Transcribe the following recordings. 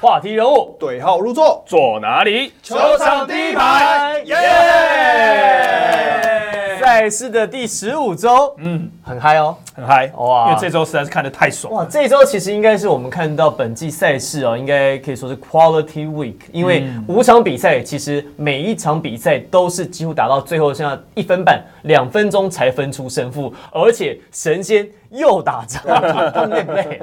话题人物对号入座，坐哪里？球场第一排，耶！赛事的第十五周，嗯，很嗨哦。很嗨哇哇！因为这周实在是看得太爽。哇，这一周其实应该是我们看到本季赛事哦，应该可以说是 Quality Week，因为五场比赛其实每一场比赛都是几乎打到最后剩下一分半，两分钟才分出胜负，而且神仙又打仗，他们累不累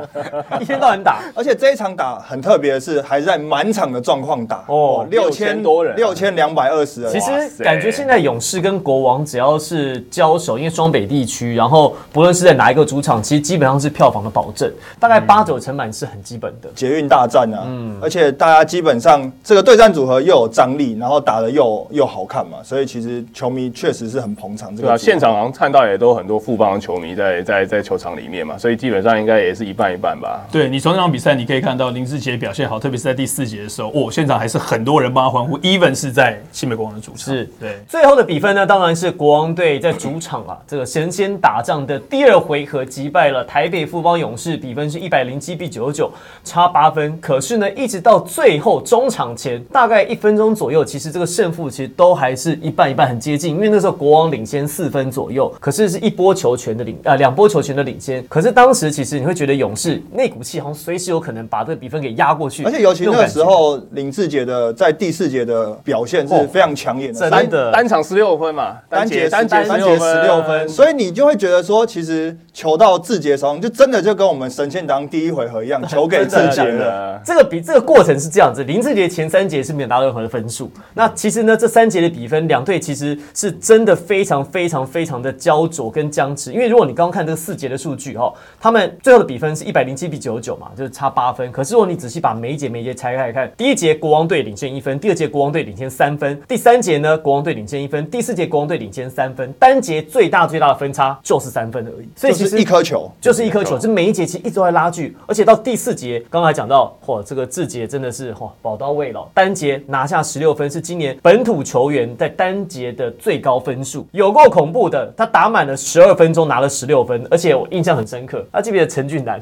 啊？一天到晚打，而且这一场打很特别的是，还是在满场的状况打哦哦，六千6000多人啊六千两百二十人。其实感觉现在勇士跟国王只要是交手，因为双北地区，然后不论是在哪一个主场，其实基本上是票房的保证，大概八九成满是很基本的。捷运大战啊，嗯而且大家基本上这个对战组合又有张力，然后打的又又好看嘛，所以其实球迷确实是很捧场这个。现场好像看到也都很多富邦的球迷在在在球场里面嘛，所以基本上应该也是一半一半吧。对你从那场比赛，你可以看到林志杰表现好，特别是在第四节的时候，哦，现场还是很多人帮他欢呼，even 是在新美国王的主场。是对，最后的比分呢，当然是国王队在主场啊，这个神仙打仗的第二回合击败了台北富邦勇士，比分是一百零七比九十九，差八分。可是呢，一直到最后中场前大概一分钟左右，其实这个胜负其实都还是一半一半，很接近。因为那时候国王领先四分左右，可是是一波球权的领呃两波球权的领先。可是当时其实你会觉得勇士那股气好像随时有可能把这个比分给压过去，而且尤其那个时候，林志杰的在第四节的表现是非常抢眼的，真三的单场十六分嘛，单节单节单节十六分，所以你就会觉得说，其实球到志杰手上，就真的就跟我们神仙当第一回合一样，球给志杰了。这个比这个过程是这样子，林志杰前三节是没有拿到任何的分数。那其实呢，这三节的比分，两队其实是真的非常非常非常的焦灼跟僵持。因为如果你刚刚看这个四节的数据哈，他们最后的比分是一百零七比九十九嘛，就是差八分。可是如果你仔细把每一节每一节拆开来看，第一节国王队领先一分，第二节国王队领先三分，第三节呢国王队领先一分，第四节国王队领先三分，单节最大最大的分差就是三分而已。所以其实一颗球，就是一颗球，这每一节其实一直都在拉锯，而且到第四节，刚才讲到，嚯，这个志杰真的是嚯宝刀未老，单节拿下十六分，是今年本土球员在单节的最高分数，有够恐怖的。他打满了十二分钟，拿了十六分，而且我印象很深刻，他记不记得陈俊南？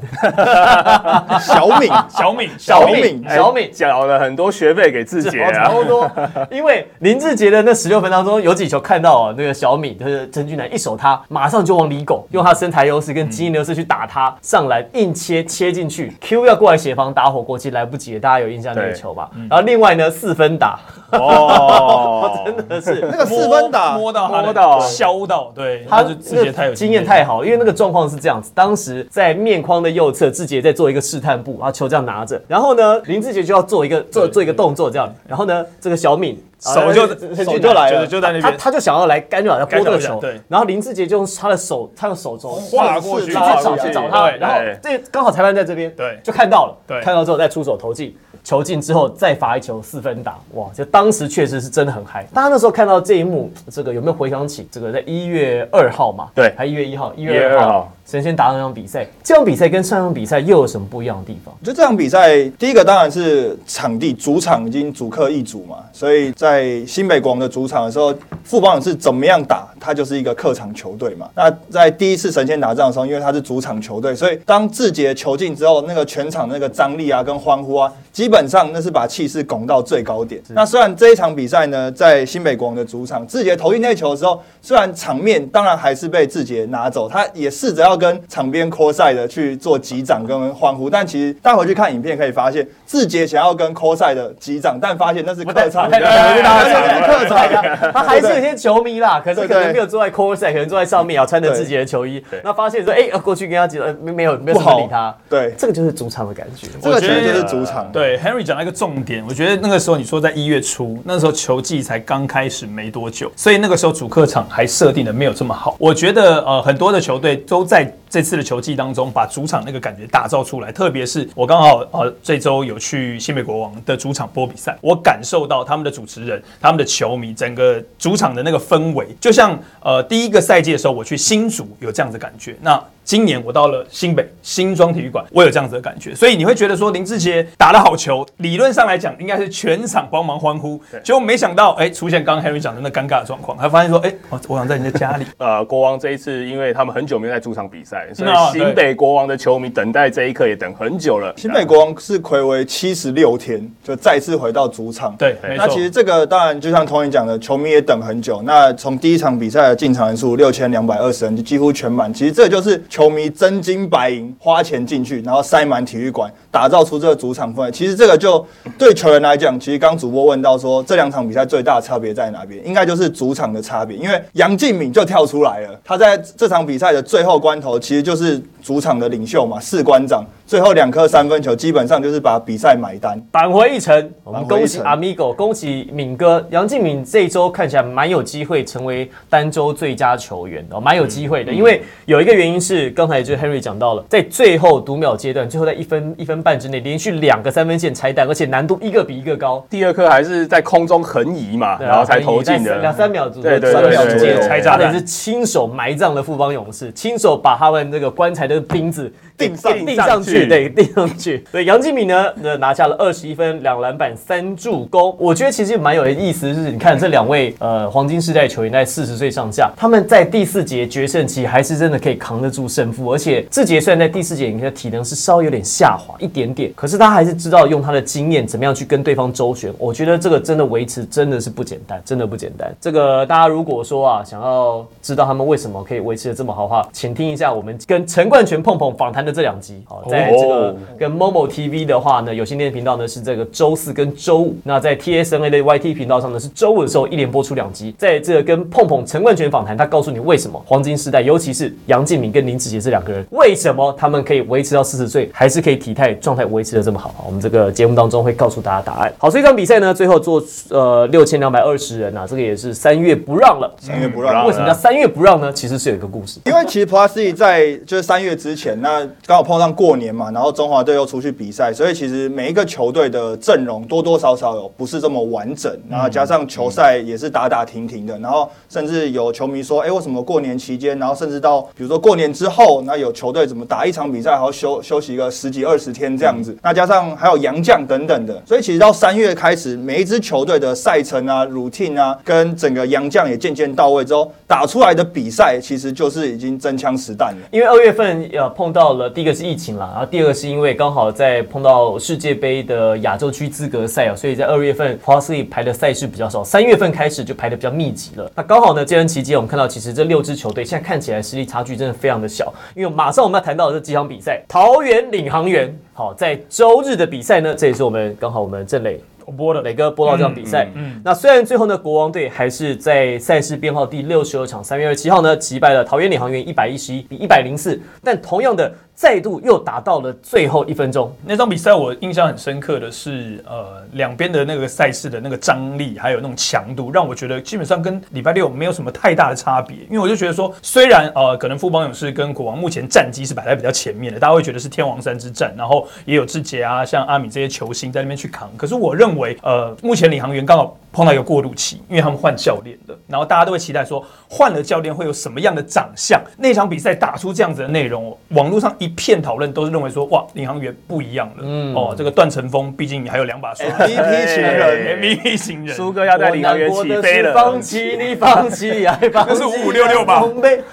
小敏，小敏，小敏敏，小敏。缴了很多学费给志杰啊。超多，因为林志杰的那十六分当中，有几球看到啊，那个小敏就是陈俊南一手他，马上就往里拱，用他身材优势跟基因优势去打他，上来硬切切进去，Q 要过来协防打火锅，其实来不及了，大家有印象那个球吧？然后另外呢四分打，哦，真的是。那个四分打。摸到摸到。削到，对，他他就志杰太有经验太好，因为那个状况是这样子，当时在面框的右侧，志杰在做一个试探步，然后球这样拿着，然后呢林志杰就要做一个做做一个动作这样，然后呢这个小敏手就手就来了就就在那边。他他就想要来干扰要拨这个球，干扰一下对。然后林志杰就用他的手，他的手肘划过去去划找去去找他，对然后这刚好裁判在这边，对。就看到了，对。看到之后再出手投进。球进之后再罚一球四分打，哇！就当时确实是真的很嗨。大家那时候看到这一幕，这个有没有回想起这个在一月二号嘛？对还一月一号，一月2月二号号，神仙打那场比赛，这场比赛跟上场比赛又有什么不一样的地方？就这场比赛，第一个当然是场地主场已经主客一组嘛，所以在新北国王的主场的时候，富邦勇士怎么样打，他就是一个客场球队嘛。那在第一次神仙打仗的时候，因为他是主场球队，所以当志杰球进之后，那个全场那个张力啊跟欢呼啊，基本上那是把气势拱到最高点。那虽然这一场比赛呢，在新北国王的主场，志杰投进那球的时候，虽然场面当然还是被志杰拿走，他也试着要跟场边 c o 赛的去做击掌跟欢呼，但其实带回去看影片可以发现，志杰想要跟 c o 赛的击掌，但发现那是客场，那是客场。他还是有些球迷啦，可是可能没有坐在 c o s 可能坐在上面啊，穿着自己的球衣。那发现说，哎，过去跟他讲，呃没有没有什么理他。对，这个就是主场的感觉。这个其实就是主场。对，Henry 讲到一个重点，我觉得那个时候你说在一月初，那时候球季才刚开始没多久，所以那个时候主客场还设定的没有这么好。我觉得呃很多的球队都在这次的球季当中把主场那个感觉打造出来，特别是我刚好呃这周有去新北国王的主场播比赛，我感受到他们的主持人、他们的球迷整个主场的那个氛围，就像呃第一个赛季的时候我去新竹有这样子的感觉，那。今年我到了新北新庄体育馆，我有这样子的感觉，所以你会觉得说林志杰打得好球，理论上来讲应该是全场帮忙欢呼，结果没想到，哎、出现刚刚 Henry 讲的那尴尬的状况，他发现说，哎、我我想在你的家里，呃，国王这一次，因为他们很久没有在主场比赛赛，所以新北国王的球迷等待这一刻也等很久了。新北国王是暌违七十六天，就再次回到主场。对，没错。那其实这个当然就像 Tony 讲的，球迷也等很久。那从第一场比赛的进场人数六千两百二十人，就几乎全满。其实这就是球迷真金白银花钱进去，然后塞满体育馆，打造出这个主场氛围。其实这个就对球员来讲，其实刚主播问到说这两场比赛最大的差别在哪边？应该就是主场的差别。因为杨敬敏就跳出来了，他在这场比赛的最后关头，其实就是主场的领袖嘛，士官长。最后两颗三分球，基本上就是把比赛买单。扳回一城，我们恭喜扳回一城 Amigo，恭喜敏哥杨敬敏这一周看起来蛮有机会成为单周最佳球员的哦，蛮有机会的。因为有一个原因是，刚才就是 Henry 讲到了，在最后读秒阶段，最后在一分一分半之内连续两个三分线拆弹，而且难度一个比一个高，第二颗还是在空中横移嘛，啊然后才投进的两。三秒左右，三秒左右对对对拆炸弹他等于是亲手埋葬了富邦勇士，亲手把他们这个棺材的钉子钉上钉上去，对，钉上去。对，杨敬敏呢，呃，拿下了二十一分、两篮板、三助攻。我觉得其实蛮有意思，就是你看这两位呃黄金世代球员在四十岁上下，他们在第四节决胜期还是真的可以扛得住胜负，而且志杰虽然在第四节你看体能是稍微有点下滑一点点，可是他还是知道用他的经验怎么样去跟对方周旋。我觉得这个真的维持真的是不简单，真的不简单。这个大家如果说啊，想要知道他们为什么可以维持的这么好的话，请听一下我们跟陈冠泉碰碰访谈的这两集。好，在这个跟 Momo TV 的话呢，有线电视频道呢是这个周四跟周五，那在 TSNA 的 YT 频道上呢是周五的时候一连播出两集。在这个跟碰碰陈冠泉访谈，他告诉你为什么黄金时代，尤其是杨敬敏跟林志杰这两个人，为什么他们可以维持到四十岁，还是可以体态状态维持的这么好？好我们这个节目当中会告诉大家答案。好，所以这场比赛呢，最后做呃六千两百二十人啊，这个也是三月不让了。三月不让为什么叫三月不让呢？其实是有一个故事。因为其实 Plus 在就是三月之前，那刚好碰上过年嘛，然后中华队又出去比赛，所以其实每一个球队的阵容多多少少有不是这么完整，然后加上球赛也是打打停停的，然后甚至有球迷说，哎、为什么过年期间，然后甚至到比如说过年之后，那有球队怎么打一场比赛然后休休息个十几二十天这样子，那加上还有洋将等等的，所以其实到三月开始，每一支球队的赛程啊、routine 啊，跟整个洋将也渐渐到位之后，打出来的比赛其实就是已经真枪实弹了。因为二月份呃碰到了第一个是疫情啦，然后第二个是因为刚好在碰到世界杯的亚洲区资格赛啊，所以在二月份 paulsley 排的赛事比较少，三月份开始就排的比较密集了。那刚好呢，这段期间我们看到其实这六支球队现在看起来实力差距真的非常的小，因为马上我们要谈到的这几场比赛，桃园领航员好在周日的比赛呢，这也是我们刚好我们郑磊播的磊哥播到这场比赛。那虽然最后呢，国王队还是在赛事编号第六十二场，三月二十七号呢击败了桃园领航员一百一十一比一百零四，但同样的再度又打到了最后一分钟。那场比赛我印象很深刻的是，呃，两边的那个赛事的那个张力还有那种强度，让我觉得基本上跟礼拜六没有什么太大的差别。因为我就觉得说，虽然呃，可能富邦勇士跟国王目前战绩是摆在比较前面的，大家会觉得是天王山之战，然后也有志杰啊、像阿米这些球星在那边去扛。可是我认为，呃，目前领航员刚好碰到一个过渡期，因为他们换教练了，然后大家都会期待说，换了教练会有什么样的长相？那场比赛打出这样子的内容，网络上一片讨论都是认为说，哇，领航员不一样了。嗯哦，这个段成峰毕竟还有两把刷 MVP 情人，，MVP 型人，苏哥要带领航员起飞了，放弃你，放弃爱，放弃那是五五六六吧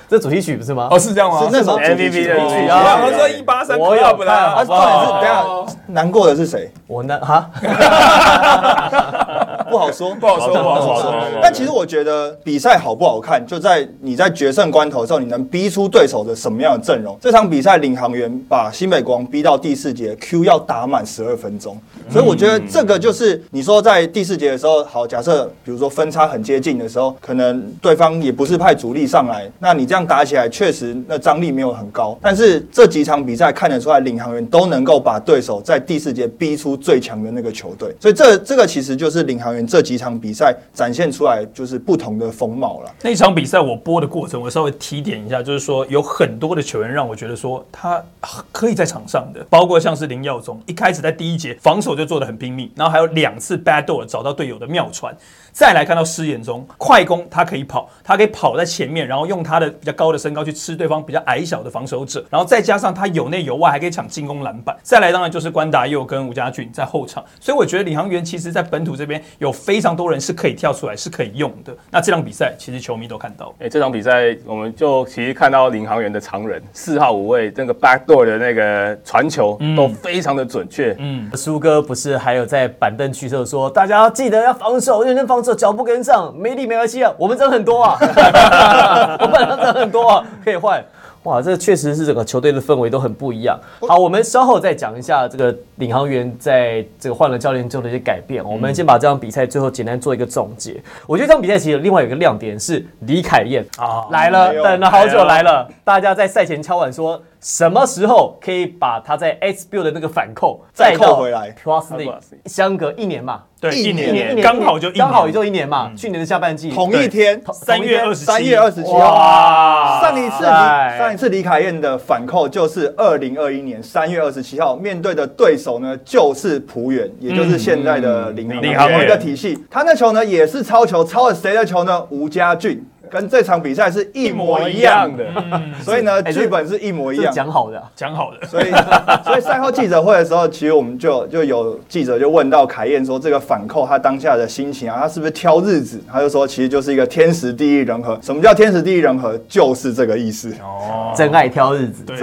这主题曲不是吗？哦，是这样吗？是那首 MVP 的主题曲啊我想说一八三我有 club 啦，看啊，重点是等一下难过的是谁？我呢？哈，不好说，不好说，不好说。但其实我觉得比赛好不好看，就在你在决胜关头的时候，你能逼出对手的什么样的阵容。这场比赛领航员把新北国王逼到第四节，Q 要打满十二分钟，所以我觉得这个就是你说在第四节的时候，好，假设比如说分差很接近的时候，可能对方也不是派主力上来，那你这样打起来确实那张力没有很高。但是这几场比赛看得出来，领航员都能够把对手在第四节逼出最强的那个球队，所以这这个其实就是领航员这几场比赛展现出来就是不同的风貌了。那场比赛我播的过程，我稍微提点一下，就是说有很多的球员让我觉得说他可以在场上的，包括像是林耀宗，一开始在第一节防守就做的很拼命，然后还有两次 bad door 找到队友的妙传，再来看到失言中快攻，他可以跑，他可以跑在前面，然后用他的比较高的身高去吃对方比较矮小的防守者，然后再加上他有内有外，还可以抢进攻篮板。再来当然就是关达佑跟吴家俊在后场，所以我觉得领航员其实在本土这边有非常多人是可以跳出来，是可以用的。那这场比赛其实球迷都看到，哎、这场比赛我们就其实看到领航员的常人四号五位那个 backdoor 的那个传球都非常的准确。嗯，苏哥不是还有在板凳区侧说，大家要记得要防守，认真防守，脚步跟上，没力没关系啊，我们挣很多啊，我们挣很多啊，可以换。哇，这确实是整个球队的氛围都很不一样。好，我们稍后再讲一下这个领航员在这个换了教练之后的一些改变。我们先把这场比赛最后简单做一个总结。我觉得这场比赛其实另外有一个亮点是李凯燕啊来了，等了好久来了，大家在赛前敲碗说。什么时候可以把他在 X Build 的那个反扣再扣回来 Plus 相隔一年嘛？对，一一年年刚好就一年刚好也就一年嘛。去年的下半季，同一天，三月二十三月二十七号。哇上一次李上一次李凯燕的反扣就是二零二一年三月二十七号，面对的对手呢就是浦远，也就是现在的领航领航员同一个体系。他那球呢也是超球，超了谁的球呢？吴家俊。跟这场比赛是一模一样的，所以呢，剧本是一模一样。讲好的啊，讲好的。所以，所以赛后记者会的时候，其实我们就就有记者就问到凯燕说，这个反扣他当下的心情啊，他是不是挑日子？他就说，其实就是一个天时地利人和。什么叫天时地利人和？就是这个意思。哦，真爱挑日子，对，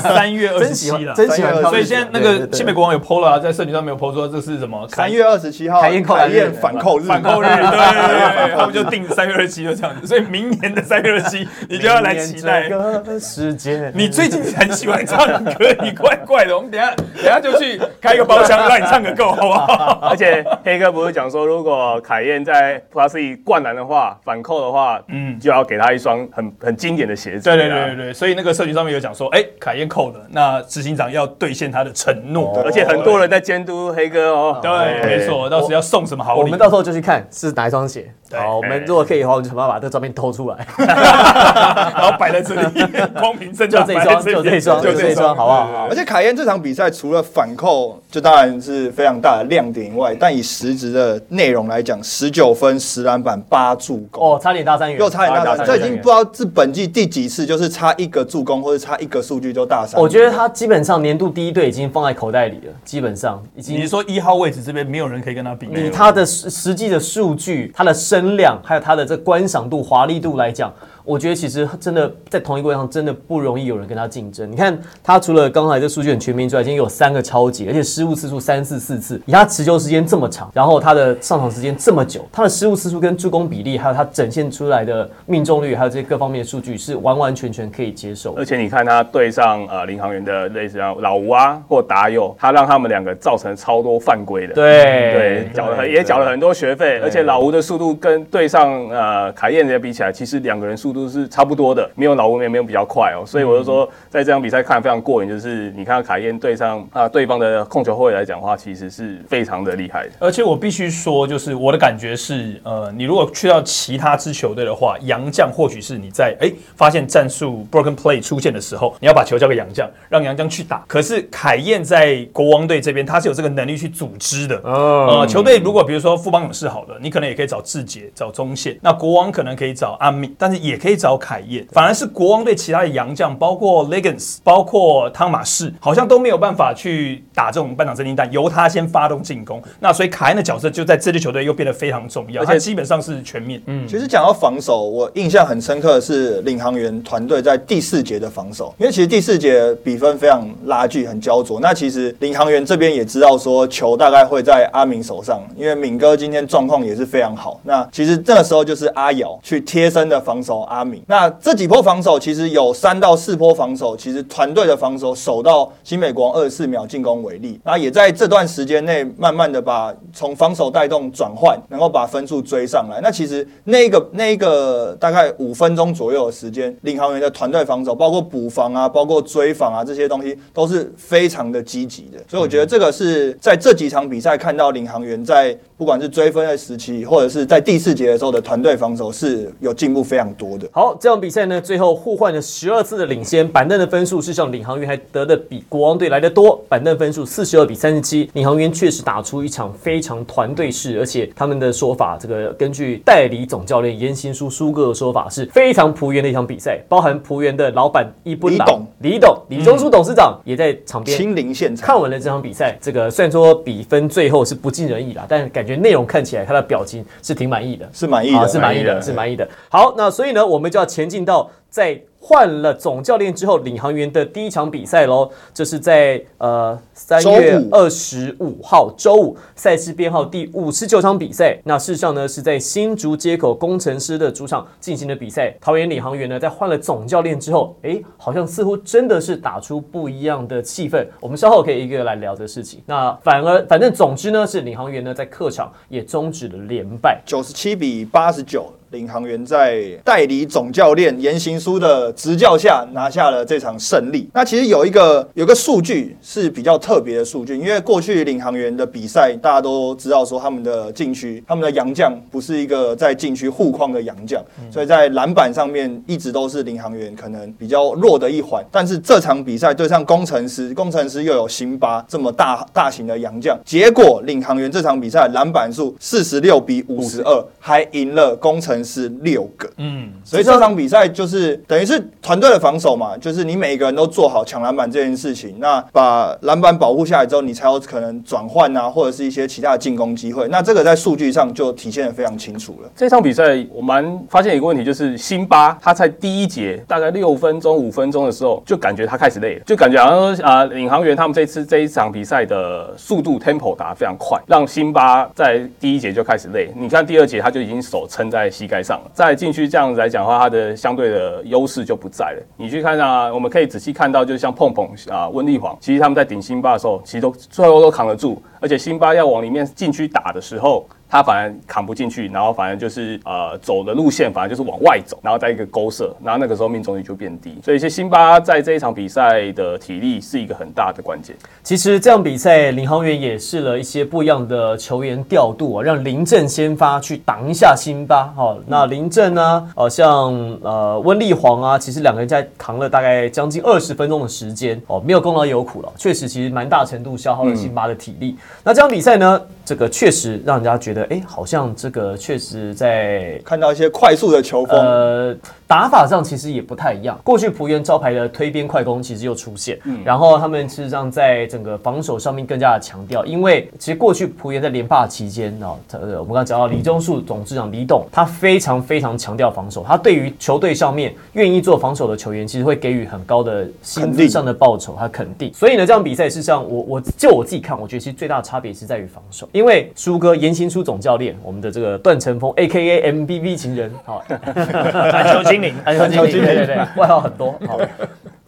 三月二十七了。真喜欢挑日子。所以现在那个新美国王有 PO 了啊，在社群上面有 PO 说这是什么？三月二十七号，凯燕扣篮日反扣日，反扣日，对对对对，他们就定三月二十七就这样子。所以明年的三月二十七，你就要来期待这。个世界。你最近很喜欢唱歌，你怪怪的。我们等下等下就去开一个包厢，让你唱个够，好不好？而且黑哥不是讲说，如果凯燕在 Plus E 灌篮的话，反扣的话，嗯，就要给他一双很很经典的鞋子。对对对对对，所以那个社群上面有讲说，哎，凯燕扣了，那执行长要兑现他的承诺。而且很多人在监督黑哥哦。对，没错，到时要送什么好礼我们？到时候就去看是哪一双鞋。好，我们如果可以的话，我们就想办法把这个照片偷出来。然后摆在这里，光明正大就这一双，就这一双，就这一双，好不好？而且凯燕这场比赛除了反扣，就当然是非常大的亮点以外，但以实质的内容来讲，十九分、十篮板、八助攻，哦，差点大三元，又差点大三，元这已经不知道是本季第几次，就是差一个助攻或者差一个数据就大三。我觉得他基本上年度第一队已经放在口袋里了，基本上已你经你说一号位置这边没有人可以跟他比？以他的实实际的数据、他的声量，还有他的这观赏度、华丽度来讲，我觉得其实真的在同一个位上真的不容易有人跟他竞争。你看他除了刚才这数据很全面之外，今天有三个超级，而且失误次数三四四次，以他持球时间这么长，然后他的上场时间这么久，他的失误次数跟助攻比例，还有他展现出来的命中率，还有这些各方面的数据是完完全全可以接受而。且你看他对上呃领航员的类似像老吴啊或达佑，他让他们两个造成超多犯规的。对对，缴了很也缴了很多学费，而且老吴的速度跟对上呃凯燕的比起来，其实两个人速度是差不多的，没有老吴也没有比较快哦，所以我就说在这场比赛看得非常过瘾，就是你看到凯燕对上啊、对方的控球后卫来讲的话，其实是非常的厉害的。而且我必须说，就是我的感觉是，呃，你如果去到其他支球队的话，杨将或许是你在哎发现战术 broken play 出现的时候，你要把球交给杨将，让杨将去打。可是凯燕在国王队这边，他是有这个能力去组织的。呃，球队如果比如说富邦勇士好了，你可能也可以找志杰、找中线，那国王可能可以找阿米，但是也可以找凯燕。反而是国王队其他的洋将，包括 Legans，包括汤马士，好像都没有办法去打这种半场真金弹，由他先发动进攻。那所以凯恩的角色就在这支球队又变得非常重要，而且且基本上是全面。嗯，其实讲到防守，我印象很深刻的是领航员团队在第四节的防守，因为其实第四节比分非常拉锯，很焦灼。那其实领航员这边也知道说球大概会在阿明手上，因为敏哥今天状况也是非常好。那其实那个时候就是阿瑶去贴身的防守阿明。那这几波防守其实有三到四波防守，其实团队的防守守到新美国二十四秒进攻为例，那也在这段时间内慢慢的把从防守带动转换，能够把分数追上来。那其实那一个那一个大概五分钟左右的时间，领航员的团队防守，包括补防啊，包括追防啊这些东西，都是非常的积极的。所以我觉得这个是在这几场比赛看到领航员在不管是追分的时期，或者是在第四节的时候的团队防守是有进步非常多的。的。好，这场比赛呢，最后互换了十二次的领先，板凳的分数是上领航员还得的比国王队来的多，板凳分数四十二比三十七。领航员确实打出一场非常团队式，而且他们的说法，这个根据代理总教练严新书书哥的说法，是非常仆员的一场比赛，包含仆员的老板伊布朗李董、李董、李中书董事长也在场边亲临现场，看完了这场比赛，这个虽然说比分最后是不尽人意啦，但感觉内容看起来他的表情是挺满意的。啊，是满意的，是满意的，满意的是满意的。好，那所以呢，我们就要前进到在换了总教练之后，领航员的第一场比赛喽。这是在呃三月二十五号周五，赛事编号第五十九场比赛。那事实上呢，是在新竹街口工程师的主场进行的比赛。桃园领航员呢，在换了总教练之后，诶，好像似乎真的是打出不一样的气氛。我们稍后可以一个一个来聊这事情。那反而反正总之呢，是领航员呢在客场也终止了连败。九十七比八十九，领航员在代理总教练严行书的执教下拿下了这场胜利。那其实有一个有个数据是比较特别的数据，因为过去领航员的比赛大家都知道说他们的禁区，他们的洋将不是一个在禁区护框的洋将，所以在篮板上面一直都是领航员可能比较弱的一环。但是这场比赛对上工程师，工程师又有辛巴这么大大型的洋将，结果领航员这场比赛篮板数四十六比五十二，还赢了工程师六个。嗯，所以这场比赛就是等于是团队的防守嘛，就是你每一个人都做好抢篮板这件事情，那把篮板保护下来之后，你才有可能转换啊，或者是一些其他的进攻机会。那这个在数据上就体现的非常清楚了。这场比赛我蛮发现一个问题，就是辛巴他在第一节大概六分钟、五分钟的时候，就感觉他开始累了，就感觉好像说啊、领航员他们这次这一场比赛的速度 tempo 打得非常快，让辛巴在第一节就开始累。你看第二节他就已经手撑在膝盖上了，再进去这样子来讲的话，它的相对的优势就不在了。你去看啊，我们可以仔细看到，就像碰碰啊、温丽煌，其实他们在顶辛巴的时候，其实都最后都扛得住，而且辛巴要往里面禁区打的时候。他反而扛不进去，然后反而就是呃走的路线反而就是往外走，然后再一个勾射，然后那个时候命中率就变低。所以，其实辛巴在这一场比赛的体力是一个很大的关键。其实这场比赛，领航员也试了一些不一样的球员调度啊，让林振先发去挡一下辛巴。好、那林振呢，呃，像呃温丽煌啊，其实两个人在扛了大概将近二十分钟的时间哦，没有功劳也有苦劳，确实其实蛮大程度消耗了辛巴的体力。那这场比赛呢，这个确实让人家觉得，哎，好像这个确实在看到一些快速的球风，呃，打法上其实也不太一样。过去璞园招牌的推边快攻其实又出现，然后他们事实上在整个防守上面更加的强调，因为其实过去璞园在连霸期间哦，呃，我们刚刚讲到李宗树董事长李董，他非常非常强调防守，他对于球队上面愿意做防守的球员，其实会给予很高的薪资上的报酬，他肯定。所以呢，这场比赛事实上，我我就我自己看，我觉得其实最大的差别是在于防守，因为舒哥严行书总教练，我们的这个段成峰 A K A M B B 情人，好、篮球精灵，环球精灵，对对对，外号很多。好，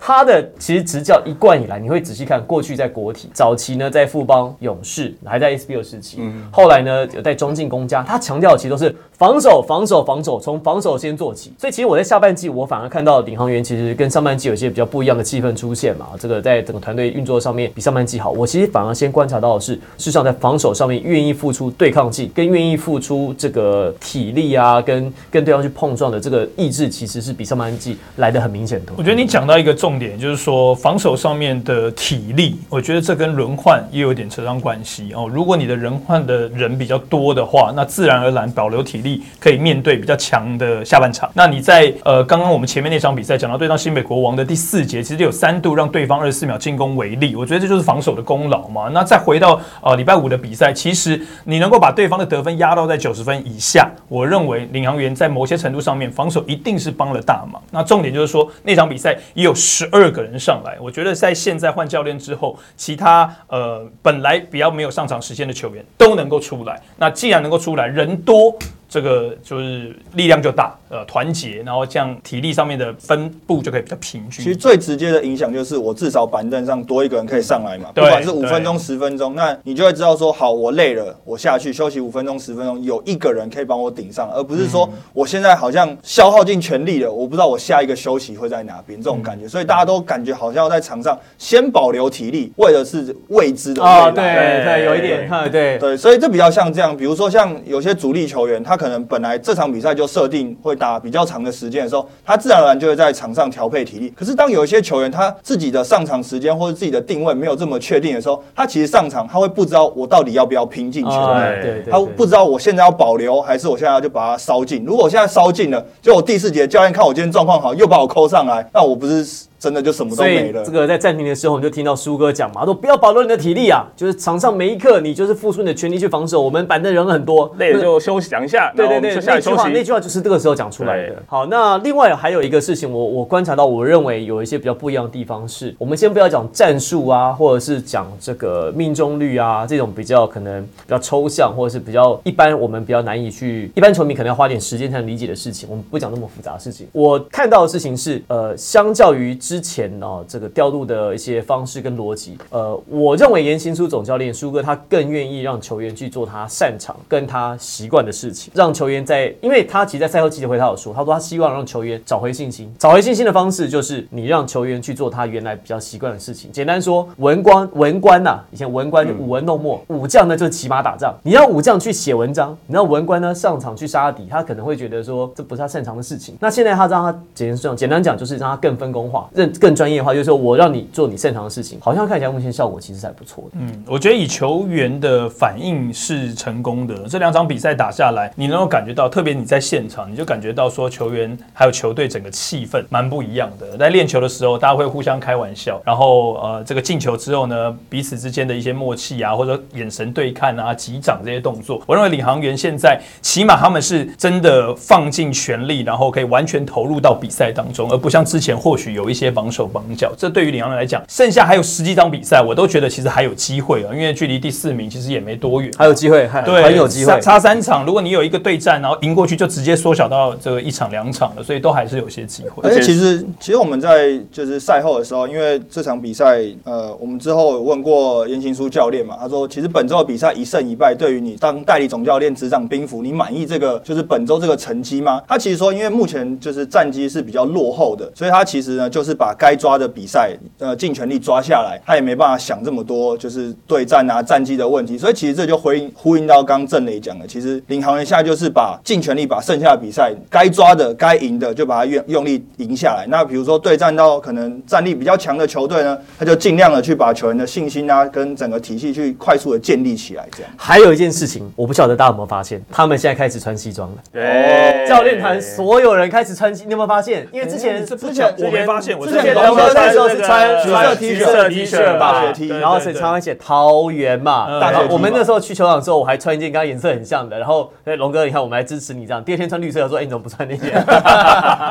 他的其实执教一贯以来，你会仔细看，过去在国体早期呢，在富邦勇士，还在 SBL 时期，后来呢有在中进公家，他强调的其实都是防守、防守、防守，从防守先做起。所以其实我在下半季，我反而看到领航员其实跟上半季有些比较不一样的气氛出现嘛。这个在整个团队运作上面比上半季好。我其实反而先观察到的是，事实上在防守上面愿意付出对抗性，跟愿意付出这个体力啊，跟跟对方去碰撞的这个意志，其实是比上半季来的很明显的。我觉得你讲到一个重重点，就是说防守上面的体力，我觉得这跟轮换也有点扯上关系哦。如果你的轮换的人比较多的话，那自然而然保留体力，可以面对比较强的下半场。那你在呃刚刚我们前面那场比赛讲到对上新北国王的第四节，其实有三度让对方二十四秒进攻为例，我觉得这就是防守的功劳嘛。那再回到呃礼拜五的比赛，其实你能够把对方的得分压到在九十分以下，我认为领航员在某些程度上面防守一定是帮了大忙。那重点就是说那场比赛也有十十二个人上来，我觉得在现在换教练之后，其他呃本来比较没有上场时间的球员都能够出来。那既然能够出来，人多。这个就是力量就大，呃，团结，然后这样体力上面的分布就可以比较平均。其实最直接的影响就是我至少板凳上多一个人可以上来嘛，不管是五分钟、十分钟，那你就会知道说，好，我累了，我下去休息五分钟、十分钟，有一个人可以帮我顶上，而不是说我现在好像消耗尽全力了，我不知道我下一个休息会在哪边这种感觉，所以大家都感觉好像要在场上先保留体力，为的是未知的未来。哦，对对，有一点，哈，对，对，所以这比较像这样，比如说像有些主力球员，他可可能本来这场比赛就设定会打比较长的时间的时候，他自然而然就会在场上调配体力。可是当有一些球员他自己的上场时间或者自己的定位没有这么确定的时候，他其实上场他会不知道我到底要不要拼进球。啊对对对，他不知道我现在要保留，还是我现在要就把它烧尽。如果我现在烧尽了，就我第四节教练看我今天状况好，又把我扣上来，那我不是真的就什么都没了以这。个在暂停的时候，你就听到苏哥讲嘛，说不要保留你的体力啊，就是场上每一刻你就是付出你的全力去防守。我们板凳人很多，累了就休息讲一下，对对对，那句话那。句话就是这个时候讲出来的。好，那另外还有一个事情我，我观察到，我认为有一些比较不一样的地方是，我们先不要讲战术啊，或者是讲这个命中率啊，这种比较可能比较抽象，或者是比较一般我们比较难以去，一般球迷可能要花点时间才能理解的事情，我们不讲那么复杂的事情。我看到的事情是，呃，相较于之前哦，这个调度的一些方式跟逻辑，呃，我认为严行书总教练舒哥他更愿意让球员去做他擅长跟他习惯的事情，让球员在，因为他其实，在赛后记者会他有说，他说他希望让球员找回信心，找回信心的方式就是你让球员去做他原来比较习惯的事情。简单说，文官文官呐、以前文官就舞文弄墨，武将呢就是骑马打仗，你让武将去写文章，你让文官呢上场去杀敌，他可能会觉得说这不是他擅长的事情。那现在他让他简单说，简单讲就是让他更分工化，更更专业化，就是说我让你做你擅长的事情，好像看起来目前效果其实还不错的。嗯，我觉得以球员的反应是成功的。这两场比赛打下来，你能够感觉到，特别你在现场，你就感觉到说球员还有球队整个气氛蛮不一样的。在练球的时候，大家会互相开玩笑，然后呃，这个进球之后呢，彼此之间的一些默契啊，或者眼神对看啊、击掌这些动作，我认为领航员现在起码他们是真的放尽全力，然后可以完全投入到比赛当中，而不像之前或许有一些绑手绑脚。这对于领航员来讲，剩下还有十几场比赛，我都觉得其实还有机会啊，因为距离第四名其实也没多远。还有机会，还对，很有机会差。差三场，如果你有一个对战，然后赢过去，就直接缩小到这个一场两场了，所以都还是有些机会。而且其实，其实我们在就是赛后的时候，因为这场比赛，呃，我们之后有问过严行书教练嘛，他说，其实本周的比赛一胜一败，对于你当代理总教练执掌兵符，你满意这个就是本周这个成绩吗？他其实说，因为目前就是战绩是比较落后的，所以他其实呢就是把该抓的比赛，呃，尽全力抓下来，他也没办法想这么多就是对战啊战绩的问题，所以其实这就回应呼应到刚郑磊讲的，其实领航员现在就是把尽全力把剩下的比赛该抓的、该赢的就把它用用力赢下来。那比如说对战到可能战力比较强的球队呢，他就尽量的去把球员的信心啊跟整个体系去快速的建立起来，这样。还有一件事情，我不晓得大家有没有发现，他们现在开始穿西装了。对，教练团所有人开始穿西，你有没有发现？因为之前之前我没发现，我之前这龙哥那时候是穿那个橘色橘 T 色恤、T 恤大学 T 然后是常常写桃园嘛。大学我们那时候去球场的时候，我还穿一件跟他颜色很像的。然后哎，龙哥，你看我们还支持你这样。第二天穿绿色，他说：“哎，你怎么不穿那件？”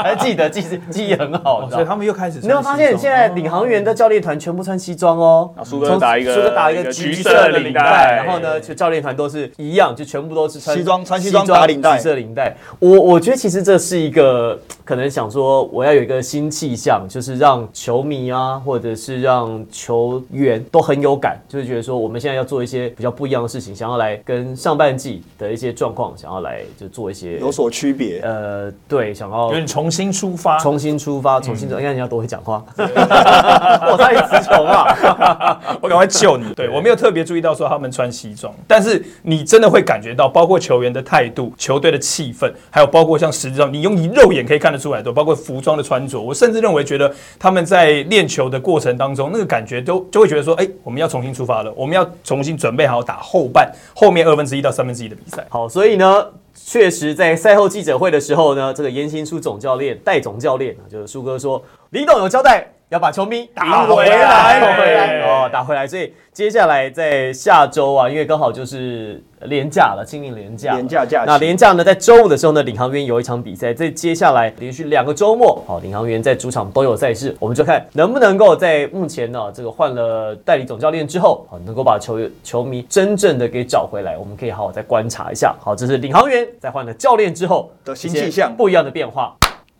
还记得记记忆很好，所以他们又开始你有没有发现，现在领航员的教练团全部穿西装哦？啊苏哥打一个苏哥打一个橘橘色的领带，领带然后呢，就教练团都是一样，就全部都是穿西装穿西装打领带橘色领带。我我觉得其实这是一个可能想说，我要有一个新气象，就是让球迷啊，或者是让球员都很有感，就是觉得说我们现在要做一些比较不一样的事情，想要来跟上半季的一些状况，想要来就做一些有所区别。呃，对，想要有点重新出发。重新出发，重新走。你看人家多会讲话，我差点词穷啊！我赶快救你。对我没有特别注意到说他们穿西装，但是你真的会感觉到，包括球员的态度、球队的气氛，还有包括像实际上你用你肉眼可以看得出来的，包括服装的穿着，我甚至认为觉得他们在练球的过程当中，那个感觉都就会觉得说，哎、我们要重新出发了，我们要重新准备好打后半后面二分之一到三分之一的比赛。好，所以呢，确实在赛后记者会的时候呢，这个严新书总教练、戴总教练啊，就是舒哥说，李董有交代。要把球迷打回来，打回来哦，打回来。所以接下来在下周啊，因为刚好就是廉价了，清明廉价，廉价假期那廉价呢，在周五的时候呢，领航员有一场比赛，在接下来连续两个周末，好，领航员在主场都有赛事，我们就看能不能够在目前呢这个换了代理总教练之后，好，能够把球球迷真正的给找回来，我们可以好好再观察一下。好，这是领航员在换了教练之后的新气象不一样的变化。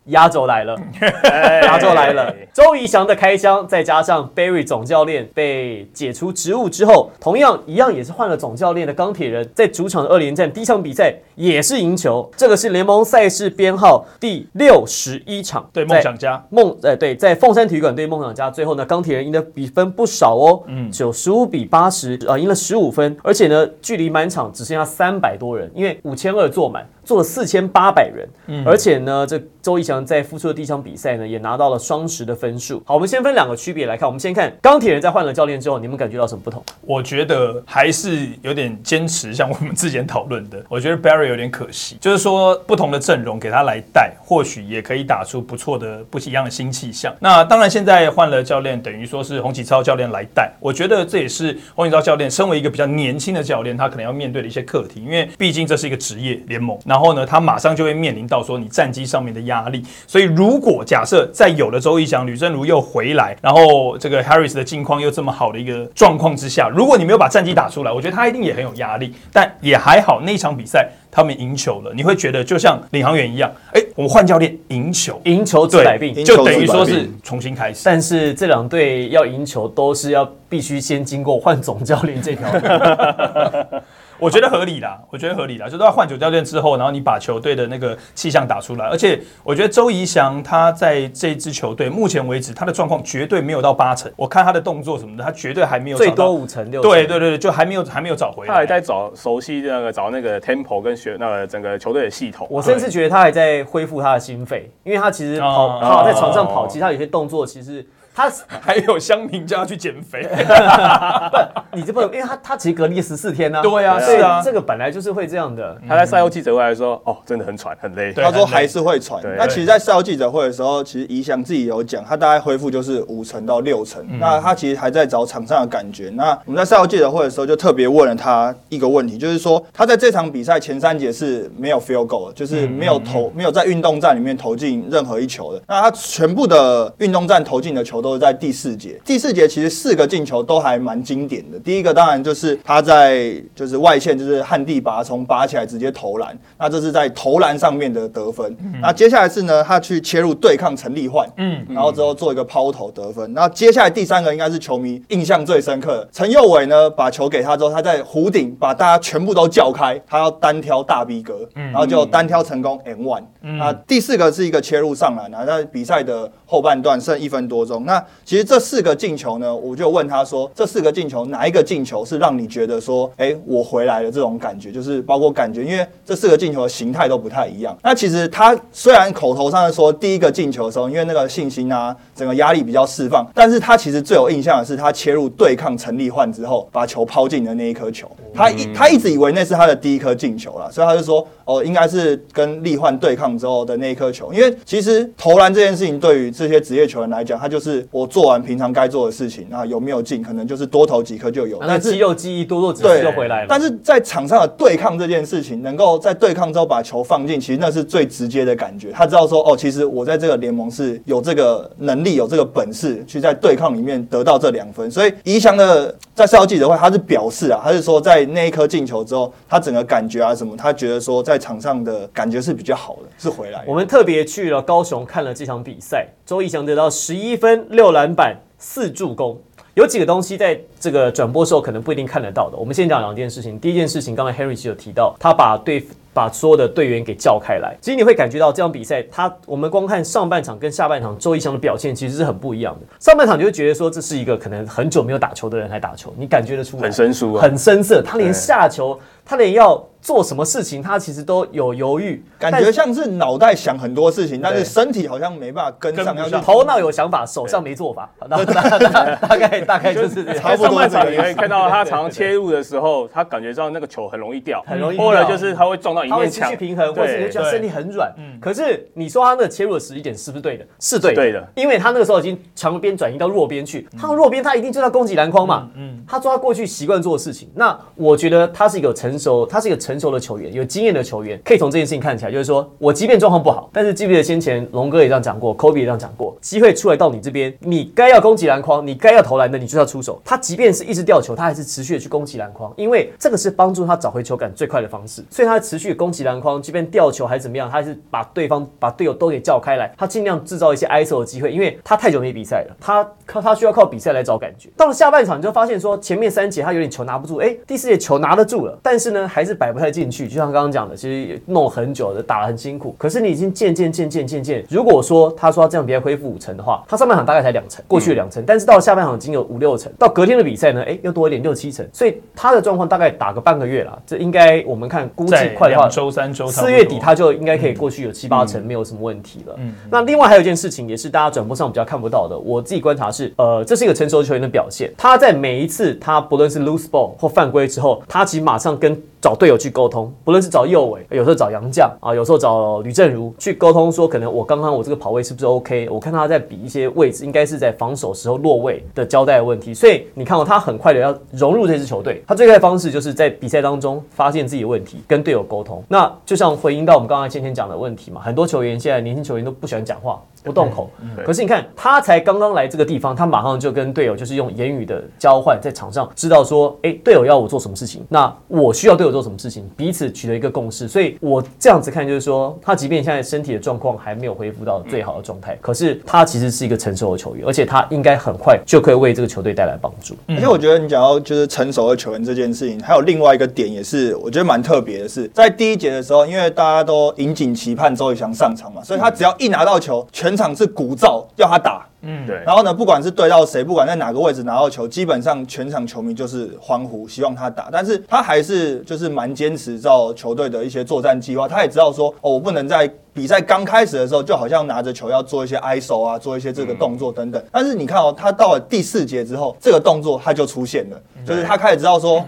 压轴来了，压轴来了。周怡翔的开箱，再加上 Barry 总教练被解除职务之后，同样一样也是换了总教练的钢铁人，在主场的二连战第一场比赛也是赢球。这个是联盟赛事编号第六十一场，对梦想家，梦呃对，在凤山体育馆对梦想家，最后呢，钢铁人赢的比分不少哦，嗯，九十五比八十，啊，赢了十五分，而且呢，距离满场只剩下三百多人，因为五千二坐满，做了四千八百人，嗯而且呢，这周一翔在复出的第一场比赛呢，也拿到了双十的分数。好，我们先分两个区别来看，我们先看钢铁人在换了教练之后，你们感觉到什么不同？我觉得还是有点坚持，像我们之前讨论的，我觉得 Barry 有点可惜，就是说不同的阵容给他来带，或许也可以打出不错的不一样的新气象。那当然，现在换了教练，等于说是洪启超教练来带，我觉得这也是洪启超教练身为一个比较年轻的教练，他可能要面对的一些课题，因为毕竟这是一个职业联盟，然后呢，他马上就会面临到说你战绩上面的压力。所以，如果假设在有了周一翔、吕正如又回来，然后这个 Harris 的境况又这么好的一个状况之下，如果你没有把战绩打出来，我觉得他一定也很有压力。但也还好，那一场比赛他们赢球了，你会觉得就像领航员一样，哎，我们换教练赢球，赢球治百病，就等于说是重新开始。但是这两队要赢球，都是要必须先经过换总教练这条路。我觉得合理啦，我觉得合理啦，就是要换主教练之后，然后你把球队的那个气象打出来。而且我觉得周怡翔他在这支球队目前为止，他的状况绝对没有到八成。我看他的动作什么的，他绝对还没有最多五成六。对对对，就还没有还没有找回来。他还在找熟悉那个找那个 tempo 跟学那个整个球队的系统。我甚至觉得他还在恢复他的心肺，因为他其实跑跑在床上跑，其实他有些动作其实。他还有乡民叫他去减肥，不，你这不，因为他他其实隔离十四天呢。对啊，是啊，这个本来就是会这样的。他在赛后记者会来说，哦，真的很喘，很累。他说还是会喘。那其实，在赛后记者会的时候，其实怡翔自己有讲，他大概恢复就是五成到六成。那他其实还在找场上的感觉。那我们在赛后记者会的时候，就特别问了他一个问题，就是说他在这场比赛前三节是没有 feel go 的，就是没有投，没有在运动战里面投进任何一球的。那他全部的运动战投进的球都是在第四节。第四节其实四个进球都还蛮经典的。第一个当然就是他在就是外线就是旱地拔葱拔起来直接投篮，那这是在投篮上面的得分。那接下来是呢，他去切入对抗陈立焕，嗯，然后之后做一个抛投得分。那接下来第三个应该是球迷印象最深刻，陈佑伟呢把球给他之后，他在弧顶把大家全部都叫开，他要单挑大 B 哥，然后就单挑成功 N one。那第四个是一个切入上篮，那在比赛的后半段剩一分多钟，那其实这四个进球呢，我就问他说，这四个进球哪一个进球是让你觉得说，哎，我回来了这种感觉，就是包括感觉，因为这四个进球的形态都不太一样。那其实他虽然口头上说第一个进球的时候，因为那个信心啊，整个压力比较释放，但是他其实最有印象的是他切入对抗陈立焕之后，把球抛进的那一颗球。他一他一直以为那是他的第一颗进球了，所以他就说，哦，应该是跟立焕对抗之后的那一颗球。因为其实投篮这件事情对于这些职业球员来讲，他就是我做完平常该做。的事情啊，有没有进，可能就是多投几颗就有。那肌肉记忆多做几次就回来了。但是在场上的对抗这件事情，能够在对抗之后把球放进，其实那是最直接的感觉。他知道说，哦，其实我在这个联盟是有这个能力、有这个本事，去在对抗里面得到这两分。所以宜翔的在赛后记者会，他是表示啊，他是说在那一颗进球之后，他整个感觉啊什么，他觉得说在场上的感觉是比较好的，是回来。我们特别去了高雄看了这场比赛，周逸翔得到十一分、六篮板。四助攻有几个东西在这个转播时候可能不一定看得到的。我们先讲两件事情。第一件事情，刚才 Henry 有提到，他把对把所有的队员给叫开来。其实你会感觉到这场比赛，他我们光看上半场跟下半场周一翔的表现其实是很不一样的。上半场你会觉得说这是一个可能很久没有打球的人来打球，你感觉得出来很生疏、很生涩，他连下球，他连要。做什么事情，他其实都有犹豫，感觉像是脑袋想很多事情，但是身体好像没办法跟上。头脑有想法，手上没做法。大概大概就是差不多。场你可以看到他 常切入的时候，他感觉到那个球很容易掉，很容易，或者就是他会撞到一面墙，失去平衡，或者是觉得身体很软。嗯可是你说他那个切入的时机点是不是对的？是对的，因为他那个时候已经强边转移到弱边去，他弱边他一定就要攻击篮筐嘛。嗯，他抓过去习惯做的事情。那我觉得他是一个成熟，他是一个成熟的球员，有。经验的球员可以从这件事情看起来，就是说我即便状况不好，但是记不记得先前龙哥也这样讲过，Kobe 也这样讲过，机会出来到你这边，你该要攻击篮筐，你该要投篮的，你就要出手。他即便是一直掉球，他还是持续的去攻击篮筐，因为这个是帮助他找回球感最快的方式。所以他持续攻击篮筐，即便吊球还是怎么样，他还是把对方把队友都给叫开来，他尽量制造一些 ISO 的机会，因为他太久没比赛了，他靠他需要靠比赛来找感觉。到了下半场，你就发现说前面三节他有点球拿不住，哎，第四节球拿得住了，但是呢还是摆不太进去，就像刚刚讲的，其实。弄很久的，打了很辛苦，可是你已经渐渐渐渐渐渐，如果说他说这样比赛恢复五成的话，他上半场大概才两成，过去两成，但是到了下半场已经有五六成，到隔天的比赛呢，哎，又多一点六七成，所以他的状况大概打个半个月了，这应该我们看估计快的话，周三周四月底他就应该可以过去有七八成，没有什么问题了。嗯那另外还有一件事情，也是大家转播上比较看不到的，我自己观察是，呃，这是一个成熟球员的表现。他在每一次他不论是 lose ball 或犯规之后，他其实马上跟找队友去沟通，不论是找右尾，有时候找杨绛啊，有时候找吕正如去沟通，说可能我刚刚我这个跑位是不是 OK？我看他在比一些位置，应该是在防守时候落位的交代的问题。所以你看哦，他很快的要融入这支球队，他最快的方式就是在比赛当中发现自己的问题，跟队友沟通。那就像回应到我们刚刚先前讲的问题嘛，很多球员现在年轻球员都不喜欢讲话。不动口，可是你看他才刚刚来这个地方，他马上就跟队友就是用言语的交换，在场上知道说，哎，队友要我做什么事情，那我需要队友做什么事情，彼此取得一个共识。所以我这样子看，就是说，他即便现在身体的状况还没有恢复到最好的状态，可是他其实是一个成熟的球员，而且他应该很快就可以为这个球队带来帮助。而且我觉得你讲到就是成熟的球员这件事情，还有另外一个点也是我觉得蛮特别的是，在第一节的时候，因为大家都引颈期盼周宇翔上场嘛，所以他只要一拿到球，全场是鼓噪。要他打，嗯，对。然后呢，不管是对到谁，不管在哪个位置拿到球，基本上全场球迷就是欢呼，希望他打。但是他还是就是蛮坚持照球队的一些作战计划。他也知道说，哦，我不能在比赛刚开始的时候，就好像拿着球要做一些 ISO 啊，做一些这个动作等等。但是你看哦，他到了第四节之后，这个动作他就出现了，就是他开始知道说。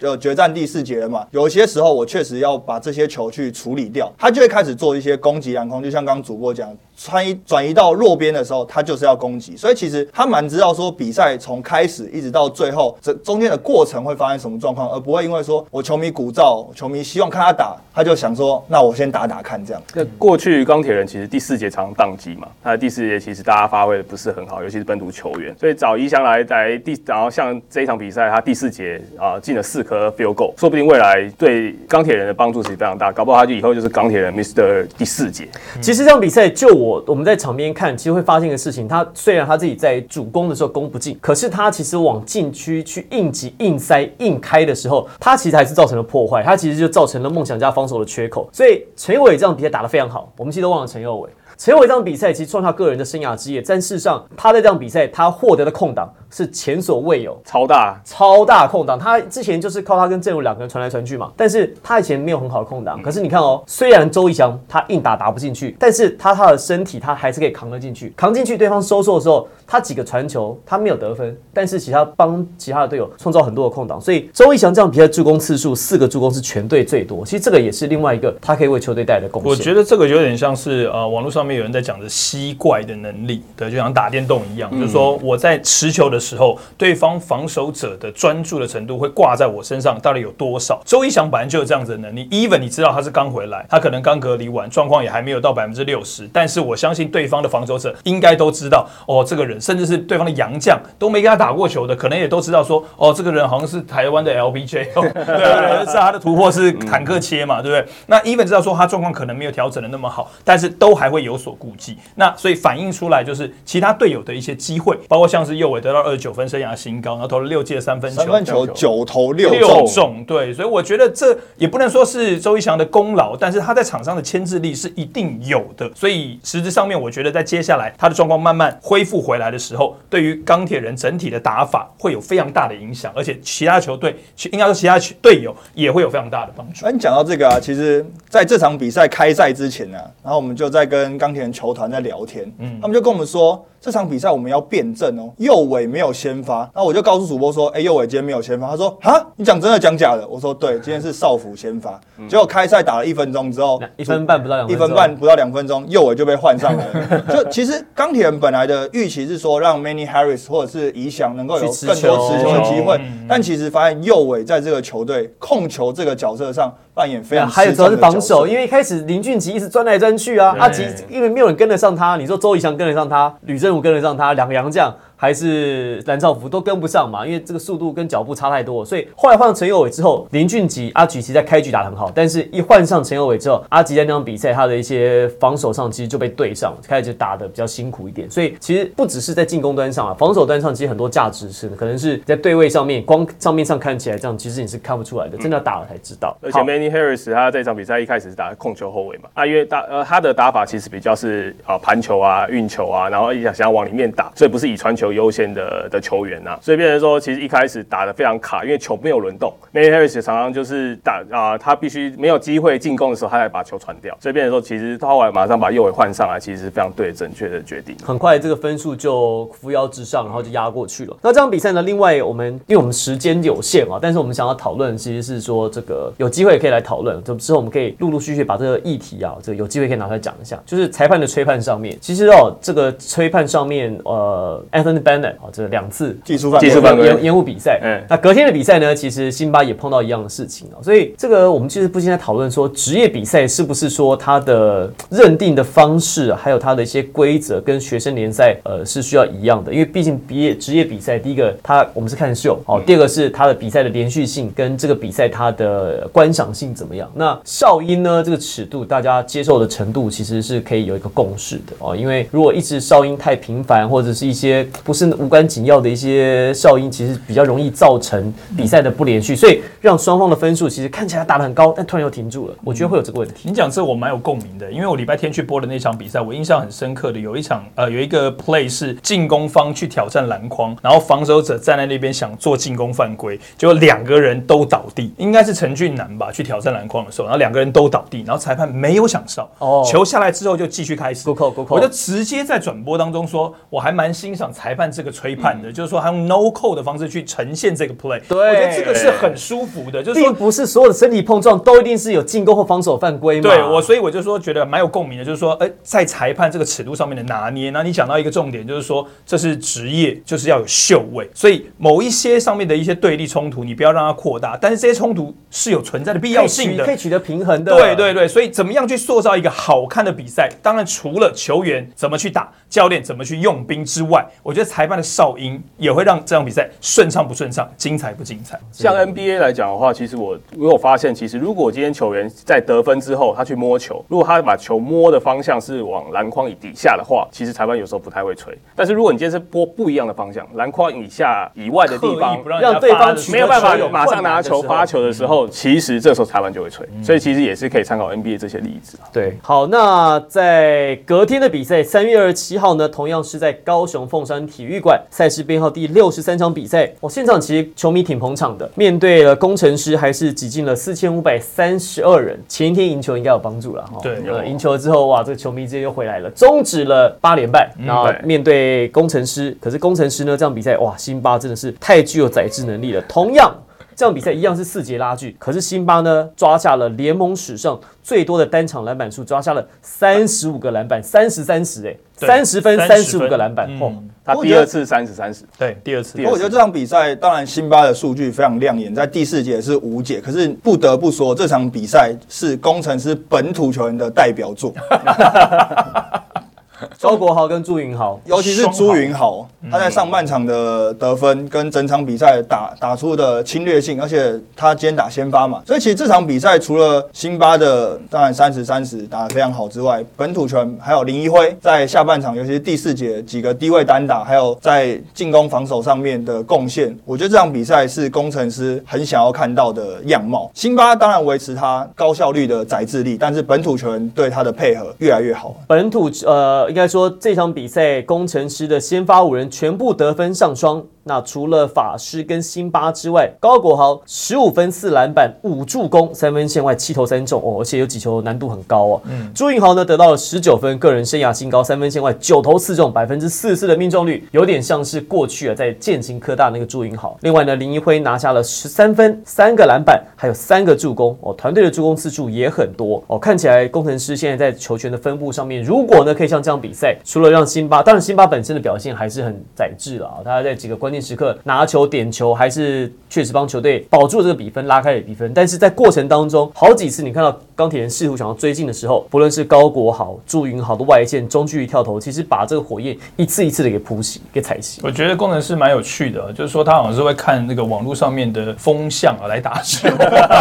呃，决战第四节了嘛？有一些时候，我确实要把这些球去处理掉，他就会开始做一些攻击篮筐。就像刚刚主播讲，穿移转移到弱边的时候，他就是要攻击。所以其实他蛮知道说，比赛从开始一直到最后，这中间的过程会发生什么状况，而不会因为说我球迷鼓噪，球迷希望看他打，他就想说，那我先打打看这样。那过去钢铁人其实第四节常常宕机嘛，他的第四节其实大家发挥的不是很好，尤其是本土球员。所以找一翔来来第，然后像这一场比赛，他第四节啊进了四颗 field goal。说不定未来对钢铁人的帮助其实非常大，搞不好他就以后就是钢铁人 Mister 第四节。其实这场比赛就我我我们在场边看，其实会发现一个事情，他虽然他自己在主攻的时候攻不进，可是他其实往禁区去硬挤、硬塞、硬开的时候，他其实还是造成了破坏，他其实就造成了梦想家防守的缺口。所以陈友伟这场比赛打得非常好，我们其实都忘了陈佑伟。陈伟这场比赛其实创下个人的生涯之夜，但事实上他在这场比赛他获得的空档是前所未有，超大超大空档。他之前就是靠他跟郑如两个人传来传去嘛，但是他以前没有很好的空档。可是你看哦，虽然周一翔他硬打打不进去，但是他他的身体他还是可以扛得进去，扛进去对方收缩的时候，他几个传球他没有得分，但是其他帮其他的队友创造很多的空档。所以周一翔这样比赛助攻次数四个助攻是全队最多。其实这个也是另外一个他可以为球队带来的贡献。我觉得这个有点像是呃网络上面有人在讲的。吸怪的能力，对，就像打电动一样，就是说我在持球的的时候，对方防守者的专注的程度会挂在我身上，到底有多少？周一翔本来就有这样子的能力，even 你知道他是刚回来，他可能刚隔离完，状况也还没有到百分之六十，但是我相信对方的防守者应该都知道，哦，这个人，甚至是对方的洋将都没跟他打过球的，可能也都知道说，哦，这个人好像是台湾的 LBJ，对对对，是他的突破是坦克切嘛，对不对？那 even 知道说他状况可能没有调整的那么好，但是都还会有所顾忌。那所以反映出来就是其他队友的一些机会，包括像是右伟得到二十九分生涯新高，然后投了六届三分球，三分球九投六中，对，所以我觉得这也不能说是周一翔的功劳，但是他在场上的牵制力是一定有的。所以实质上面，我觉得在接下来他的状况慢慢恢复回来的时候，对于钢铁人整体的打法会有非常大的影响，而且其他球队，应该说其他队友也会有非常大的帮助。哎，你讲到这个啊，其实在这场比赛开赛之前呢，然后我们就在跟钢铁人球团在聊天。嗯，他们就跟我们说。这场比赛我们要辩证哦，右尾没有先发，那我就告诉主播说，哎，右尾今天没有先发。他说，啊，你讲真的讲假的？我说，对，今天是少辅先发。结果开赛打了一分钟之后，一分半不到两，一分半不到两分钟，右尾就被换上来了。就其实钢铁人本来的预期是说，让 Many Harris 或者是怡翔能够有更多持球的机会，但其实发现右尾在这个球队控球这个角色上扮演非常还有主要是防守，因为一开始林俊杰一直钻来钻去啊，阿吉因为没有人跟得上他，你说周怡翔跟得上他，吕正跟得上他，两个洋将。还是蓝兆福都跟不上嘛，因为这个速度跟脚步差太多，所以后来换陈友伟之后，林俊杰、阿吉其实在开局打得很好，但是一换上陈友伟之后，阿吉在那场比赛他的一些防守上其实就被对上，开始就打得比较辛苦一点。所以其实不只是在进攻端上啊，防守端上其实很多价值是可能是在对位上面，光账面上看起来这样，其实你是看不出来的，真的打了才知道。而且 Manny Harris 他这场比赛一开始是打控球后卫嘛，啊，因为打呃他的打法其实比较是啊盘球啊运球啊，然后想想要往里面打，所以不是以传球。球优先的的球员呐、所以变成说，其实一开始打得非常卡，因为球没有轮动。m a y Harris 常常就是打啊、他必须没有机会进攻的时候，他才把球传掉，所以变成说，其实他后来马上把右尾换上来，其实是非常对正确的决定。很快这个分数就扶摇直上，然后就压过去了。那这场比赛呢，另外我们因为我们时间有限啊，但是我们想要讨论其实是说这个有机会可以来讨论，就之后我们可以陆陆续续把这个议题啊，这个有机会可以拿出来讲一下。就是裁判的吹判上面，其实哦，这个吹判上面，呃，Anthony Bennett 啊，这两次技术犯技术犯规延延误比赛。嗯。那隔天的比赛呢，其实辛巴也碰到一样的事情啊，所以这个我们其实不禁在讨论说，职业比赛是不是说它的认定的方式，还有它的一些规则跟学生联赛呃是需要一样的，因为毕竟毕业职业比赛，第一个它我们是看秀哦，第二个是它的比赛的连续性跟这个比赛它的观赏性怎么样。那哨音呢，这个尺度大家接受的程度其实是可以有一个共识的哦，因为如果一直哨音太频繁，或者是一些不是无关紧要的一些哨音，其实比较容易造成比赛的不连续，所以让双方的分数其实看起来打得很高，但突然又停住了，我觉得会有这个问题。你讲这我蛮有共鸣的，因为我礼拜天去播的那场比赛，我印象很深刻的有一场呃有一个 play 是进攻方去挑战篮筐，然后防守者站在那边想做进攻犯规，结果两个人都倒地，应该是陈俊南吧去挑战篮筐的时候，然后两个人都倒地，然后裁判没有想哨，哦。球下来之后就继续开始。我就直接在转播当中说，我还蛮欣赏裁判这个吹判的，就是说他用 no call 的方式去呈现这个 play，对我觉得这个是很舒服的，就是说并不是所有的身体碰撞都一定是有进攻或防守犯规嘛？对我，所以我就说觉得蛮有共鸣的，就是说，哎、在裁判这个尺度上面的拿捏，那你讲到一个重点，就是说这是职业，就是要有秀位，所以某一些上面的一些对立冲突，你不要让它扩大，但是这些冲突是有存在的必要性的取可。以取得平衡的。对对对，所以怎么样去塑造一个好看的比赛？当然，除了球员怎么去打，教练怎么去用兵之外，我觉得裁判的哨音也会让这场比赛顺畅不顺畅，精彩不精彩。像 NBA 来讲的话，其实我我有发现，其实如果今天球员在得分之后，他去摸球，如果他把球摸的方向是往篮筐以底下的话，其实裁判有时候不太会吹。但是如果你今天是拨不一样的方向，篮筐以下以外的地方不，让对方没有办法有马上拿球发球的时候，其实这时候裁判就会吹。所以其实也是可以参考 NBA 这些例子啊。对，好，那在隔天的比赛，三月二十七号呢，同样是在高雄凤山体育馆，赛事编号第六十三场比赛。哦，现场其实球迷挺捧场的，面对了工程师，还是挤进了四千五百三十二人。前一天赢球应该有帮助了哈。对呃，赢球之后，哇，这个球迷直接又回来了，终止了八连败。然后面对工程师，可是工程师呢，这场比赛哇，辛巴真的是太具有宰制能力了。同样。这场比赛一样是四节拉锯，可是辛巴呢抓下了联盟史上最多的单场篮板数，抓下了三十五个篮板，三十三十哎，三十分三十五分个篮板，嗯。哦，他第二次三十三十，对，第二次第二我觉得这场比赛，当然辛巴的数据非常亮眼，在第四节是无解。可是不得不说，这场比赛是工程师本土球员的代表作，周国豪跟朱云豪，尤其是朱云豪，他在上半场的得分跟整场比赛打打出的侵略性，而且他今天打先发嘛，所以其实这场比赛除了辛巴的当然三十三十打得非常好之外，本土球员还有林一辉在下半场，尤其是第四节几个低位单打，还有在进攻防守上面的贡献，我觉得这场比赛是工程师很想要看到的样貌。辛巴当然维持他高效率的宰制力，但是本土球员对他的配合越来越好。本土呃，应该说这场比赛工程师的先发五人全部得分上双。那除了法师跟辛巴之外，高国豪十五分四篮板五助攻，三分线外七投三中哦，而且有几球难度很高哦。嗯朱云豪呢得到了十九分，个人生涯新高，三分线外九投四中，百分之四十四的命中率，有点像是过去啊在建行科大那个朱云豪。另外呢，林一辉拿下了十三分，三个篮板，还有三个助攻哦，团队的助攻次数也很多哦。看起来工程师现在在球权的分布上面，如果呢可以像这样比赛，除了让辛巴，当然辛巴本身的表现还是很宰制了啊，他在几个关键时刻拿球点球，还是确实帮球队保住了这个比分，拉开了比分。但是在过程当中，好几次你看到钢铁人试图想要追进的时候，不论是高国豪、朱云豪的外线中距离跳投，其实把这个火焰一次一次的给扑熄、给踩熄。我觉得工程师蛮有趣的，就是说他好像是会看那个网络上面的风向啊来打球，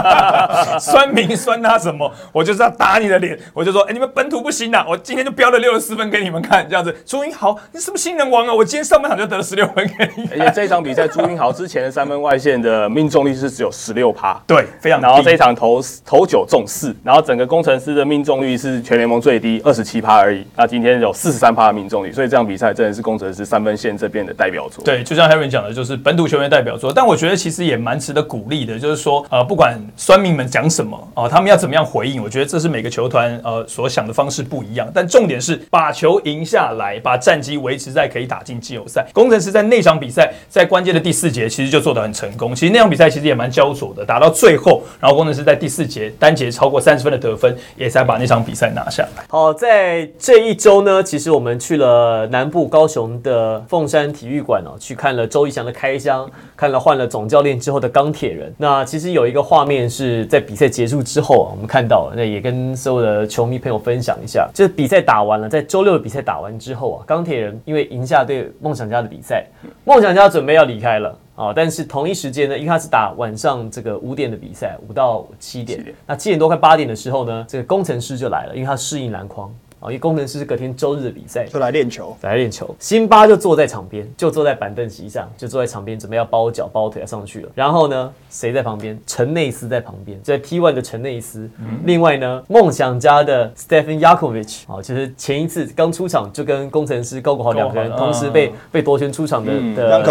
酸民酸他什么，我就是要打你的脸，我就说，哎、你们本土不行啊，我今天就标了六十四分给你们看，这样子。朱云豪，你是不是新人王啊？我今天上半场就得了十六分给你。而且这一场比赛朱英豪之前的三分外线的命中率是只有十六趴，对，非常低。然后这一场投投九中四，然后整个工程师的命中率是全联盟最低，二十七趴而已。那今天有四十三趴的命中率，所以这场比赛真的是工程师三分线这边的代表作。对，就像 Harry 讲的，就是本土球员代表作。但我觉得其实也蛮值得鼓励的，就是说，呃，不管酸民们讲什么啊、他们要怎么样回应，我觉得这是每个球团呃所想的方式不一样。但重点是把球赢下来，把战绩维持在可以打进季后赛。工程师在那场比赛，在关键的第四节其实就做得很成功。其实那场比赛其实也蛮焦灼的，打到最后，然后工程师在第四节单节超过三十分的得分，也才把那场比赛拿下来。好，在这一周呢，其实我们去了南部高雄的凤山体育馆哦，去看了周怡翔的开箱，看了换了总教练之后的钢铁人。那其实有一个画面是在比赛结束之后啊，我们看到，那也跟所有的球迷朋友分享一下。就是比赛打完了，在周六的比赛打完之后啊，钢铁人因为赢下对梦想家的比赛，梦想家准备要离开了。哦，但是同一时间呢，因为他是打晚上这个五点的比赛，五到七点，那七点多快八点的时候呢，这个工程师就来了，因为他适应篮筐啊，因为工程师是隔天周日的比赛，就来练球。来练球。辛巴就坐在场边，就坐在板凳席上，就坐在场边，准备要包脚包腿要上去了。然后呢，谁在旁边？陈内斯在旁边，在 T one 的陈内斯。另外呢，梦想家的 Stephen Yakovich，哦，就是前一次刚出场就跟工程师高国豪两个人同时被被夺权出场的嗯的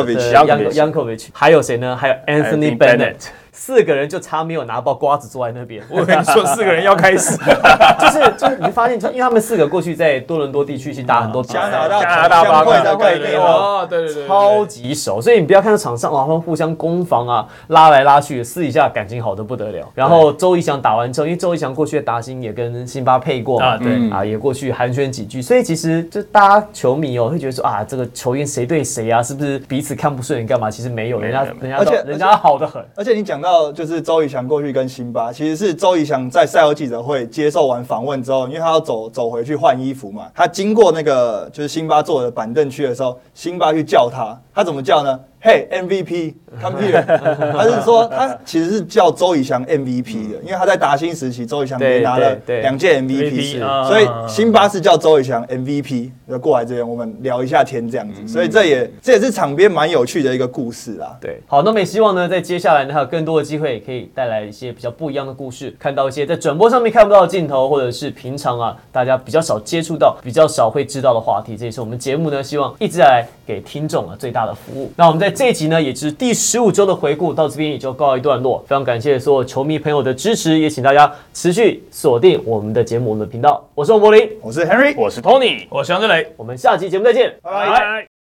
Yankovic，还有谁呢？还有 Anthony Bennett。四个人就差没有拿包瓜子坐在那边，我跟你说，四个人要开始，就是就是你发现，因为他们四个过去在多伦多地区去打很多比赛加拿大加拿大同乡会的概念哦，哦，对对对，超级熟，所以你不要看到场上哇，他们互相攻防啊，拉来拉去，私底下感情好的不得了。然后周怡翔打完之后，因为周怡翔过去的达兴也跟辛巴配过嘛，啊对啊，也过去寒暄几句，所以其实就大家球迷哦会觉得说啊，这个球员谁对谁啊，是不是彼此看不顺眼干嘛？其实没有，人家人家而且人家好的很。而且你讲到到就是周以翔过去跟辛巴，其实是周以翔在赛后记者会接受完访问之后，因为他要走走回去换衣服嘛，他经过那个就是辛巴坐的板凳区的时候，辛巴去叫他，他怎么叫呢？嘿，MVP，come here！他是说他其实是叫周以翔 MVP 的，因为他在达兴时期，周以翔也拿了两届 MVP MVP，啊所以辛巴是叫周以翔 MVP，就过来这边我们聊一下天这样子，所以这也这也是场边蛮有趣的一个故事啦。对，好，那么也希望呢，在接下来呢，还有更多的机会，可以带来一些比较不一样的故事，看到一些在转播上面看不到的镜头，或者是平常啊大家比较少接触到、比较少会知道的话题。这也是我们节目呢，希望一直来给听众啊最大的服务。那我们在这一集呢，也是第十五周的回顾，到这边也就告一段落。非常感谢所有球迷朋友的支持，也请大家持续锁定我们的节目、我们的频道。我是王柏林，我是 Henry，我是 Tony，我是杨志磊。我们下期节目再见，拜拜。拜。